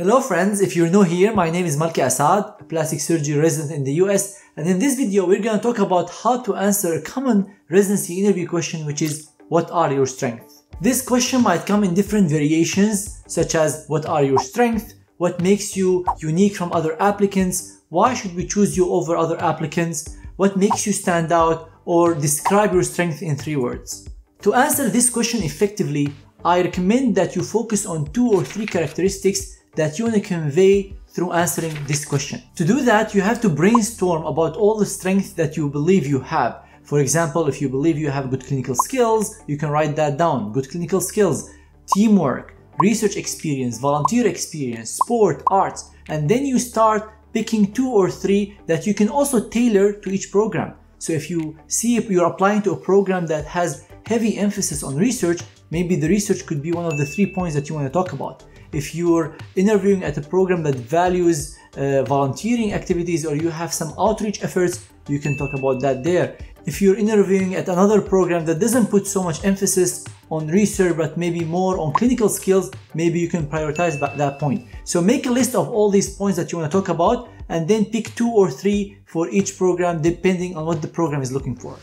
Hello friends, if you're new here, my name is Malke Asaad, a plastic surgery resident in the US, and in this video we're going to talk about how to answer a common residency interview question which is what are your strengths? This question might come in different variations such as what are your strengths, what makes you unique from other applicants, why should we choose you over other applicants, what makes you stand out, or describe your strength in three words. To answer this question effectively, I recommend that you focus on two or three characteristics that you want to convey through answering this question. To do that, you have to brainstorm about all the strengths that you believe you have. For example, if you believe you have good clinical skills, you can write that down. Good clinical skills, teamwork, research experience, volunteer experience, sport, arts, and then you start picking two or three that you can also tailor to each program. So if you see if you're applying to a program that has heavy emphasis on research, maybe the research could be one of the three points that you want to talk about if you're interviewing at a program that values uh, volunteering activities or you have some outreach efforts, you can talk about that there. If you're interviewing at another program that doesn't put so much emphasis on research but maybe more on clinical skills, maybe you can prioritize that point. So make a list of all these points that you want to talk about and then pick two or three for each program depending on what the program is looking for.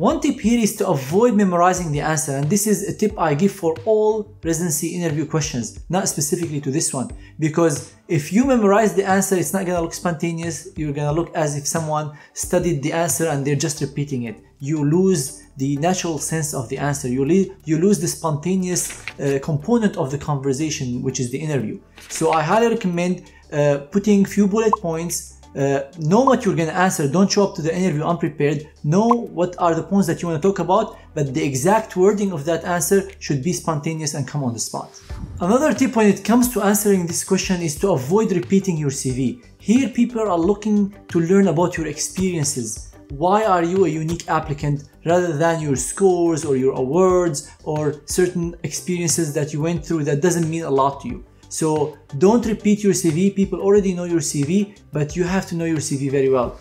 One tip here is to avoid memorizing the answer and this is a tip I give for all residency interview questions, not specifically to this one because if you memorize the answer it's not gonna look spontaneous, you're gonna look as if someone studied the answer and they're just repeating it. You lose the natural sense of the answer, you, you lose the spontaneous uh, component of the conversation which is the interview. So I highly recommend uh, putting a few bullet points uh, know what you're gonna answer. Don't show up to the interview unprepared. Know what are the points that you want to talk about but the exact wording of that answer should be spontaneous and come on the spot. Another tip when it comes to answering this question is to avoid repeating your cv here people are looking to learn about your experiences. Why are you a unique applicant rather than your scores or your awards or certain experiences that you went through? That doesn't mean a lot to you so don't repeat your CV. People already know your CV, but you have to know your CV very well.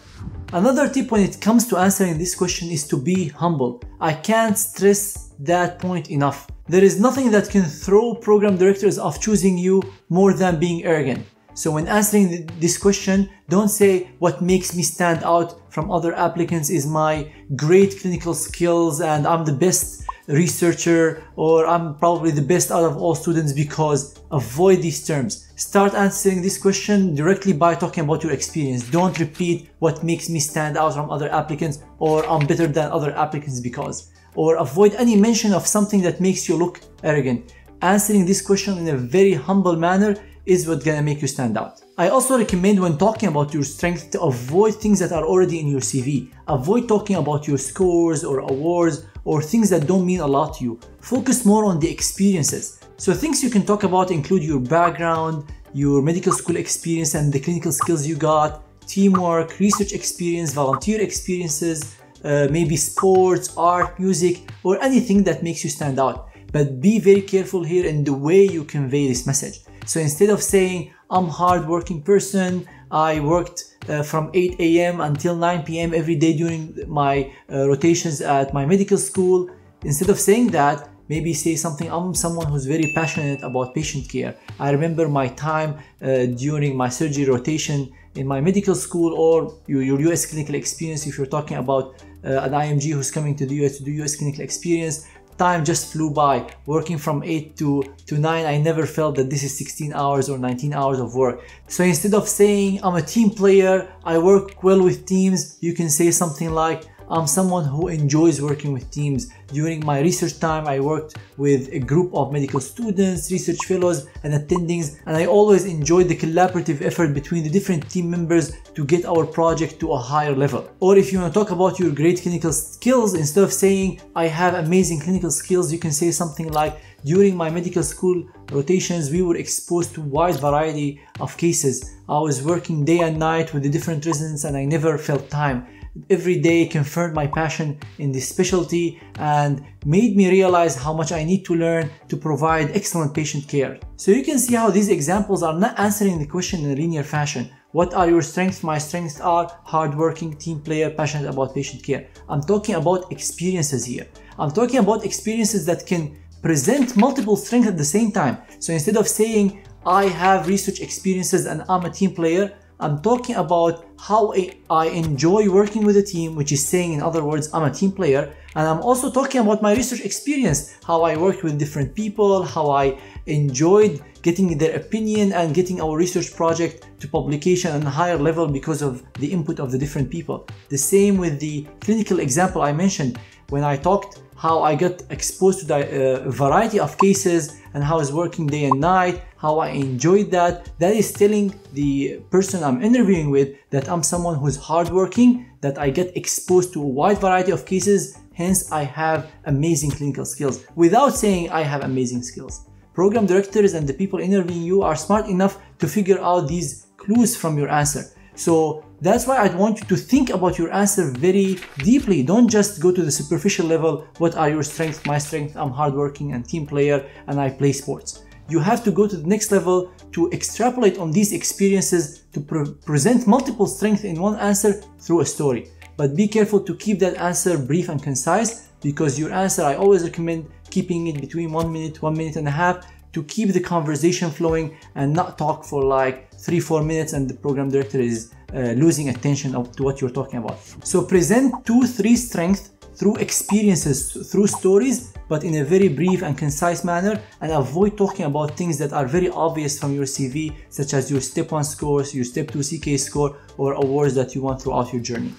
Another tip when it comes to answering this question is to be humble. I can't stress that point enough. There is nothing that can throw program directors off choosing you more than being arrogant. So when answering this question, don't say what makes me stand out from other applicants is my great clinical skills and I'm the best researcher or I'm probably the best out of all students because avoid these terms. Start answering this question directly by talking about your experience. Don't repeat what makes me stand out from other applicants or I'm better than other applicants because or avoid any mention of something that makes you look arrogant. Answering this question in a very humble manner is what's gonna make you stand out. I also recommend when talking about your strength to avoid things that are already in your CV. Avoid talking about your scores or awards or things that don't mean a lot to you. Focus more on the experiences. So things you can talk about include your background, your medical school experience and the clinical skills you got, teamwork, research experience, volunteer experiences, uh, maybe sports, art, music, or anything that makes you stand out. But be very careful here in the way you convey this message. So instead of saying, I'm a hardworking person, I worked uh, from 8 a.m. until 9 p.m. every day during my uh, rotations at my medical school. Instead of saying that, maybe say something I'm someone who's very passionate about patient care. I remember my time uh, during my surgery rotation in my medical school or your, your US clinical experience if you're talking about uh, an IMG who's coming to the US to do US clinical experience time just flew by. Working from 8 to, to 9, I never felt that this is 16 hours or 19 hours of work. So instead of saying I'm a team player, I work well with teams, you can say something like I'm someone who enjoys working with teams. During my research time, I worked with a group of medical students, research fellows, and attendings, and I always enjoyed the collaborative effort between the different team members to get our project to a higher level. Or if you want to talk about your great clinical skills, instead of saying I have amazing clinical skills, you can say something like during my medical school rotations, we were exposed to wide variety of cases. I was working day and night with the different residents and I never felt time every day confirmed my passion in this specialty and made me realize how much I need to learn to provide excellent patient care. So you can see how these examples are not answering the question in a linear fashion. What are your strengths? My strengths are hardworking, team player, passionate about patient care. I'm talking about experiences here. I'm talking about experiences that can present multiple strengths at the same time. So instead of saying I have research experiences and I'm a team player. I'm talking about how I enjoy working with a team, which is saying, in other words, I'm a team player. And I'm also talking about my research experience, how I worked with different people, how I enjoyed getting their opinion and getting our research project to publication on a higher level because of the input of the different people. The same with the clinical example I mentioned when I talked how I got exposed to the uh, variety of cases and how I was working day and night, how I enjoyed that. That is telling the person I'm interviewing with that I'm someone who's hardworking, that I get exposed to a wide variety of cases, hence I have amazing clinical skills without saying I have amazing skills. Program directors and the people interviewing you are smart enough to figure out these clues from your answer. So that's why I want you to think about your answer very deeply. Don't just go to the superficial level. What are your strengths? My strength, I'm hardworking and team player and I play sports. You have to go to the next level to extrapolate on these experiences to pre present multiple strengths in one answer through a story. But be careful to keep that answer brief and concise because your answer, I always recommend keeping it between one minute, one minute and a half to keep the conversation flowing and not talk for like three, four minutes and the program director is Uh, losing attention of, to what you're talking about. So present two, three strengths through experiences, through stories, but in a very brief and concise manner and avoid talking about things that are very obvious from your CV, such as your step one scores, your step two CK score, or awards that you won throughout your journey.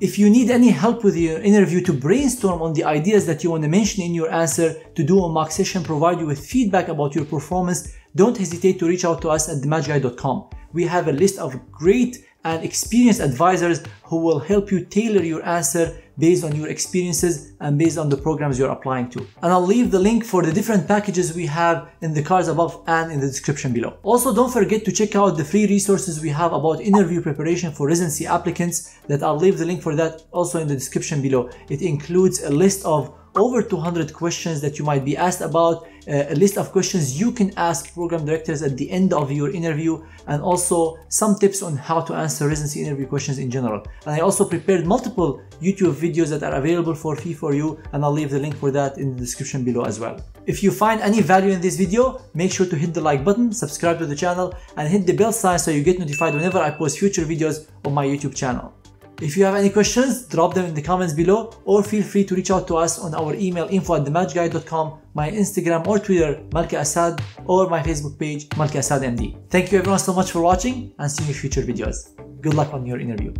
If you need any help with your interview to brainstorm on the ideas that you want to mention in your answer, to do a mock session, provide you with feedback about your performance, don't hesitate to reach out to us at thematchguy.com. We have a list of great and experienced advisors who will help you tailor your answer based on your experiences and based on the programs you're applying to. And I'll leave the link for the different packages we have in the cards above and in the description below. Also, don't forget to check out the free resources we have about interview preparation for residency applicants that I'll leave the link for that also in the description below. It includes a list of over 200 questions that you might be asked about, uh, a list of questions you can ask program directors at the end of your interview, and also some tips on how to answer residency interview questions in general. And I also prepared multiple YouTube videos that are available for free for you, and I'll leave the link for that in the description below as well. If you find any value in this video, make sure to hit the like button, subscribe to the channel, and hit the bell sign so you get notified whenever I post future videos on my YouTube channel. If you have any questions, drop them in the comments below or feel free to reach out to us on our email info at thematchguy.com, my Instagram or Twitter, Malke Asaad, or my Facebook page, Malke Asaad MD. Thank you everyone so much for watching and see you in future videos. Good luck on your interview.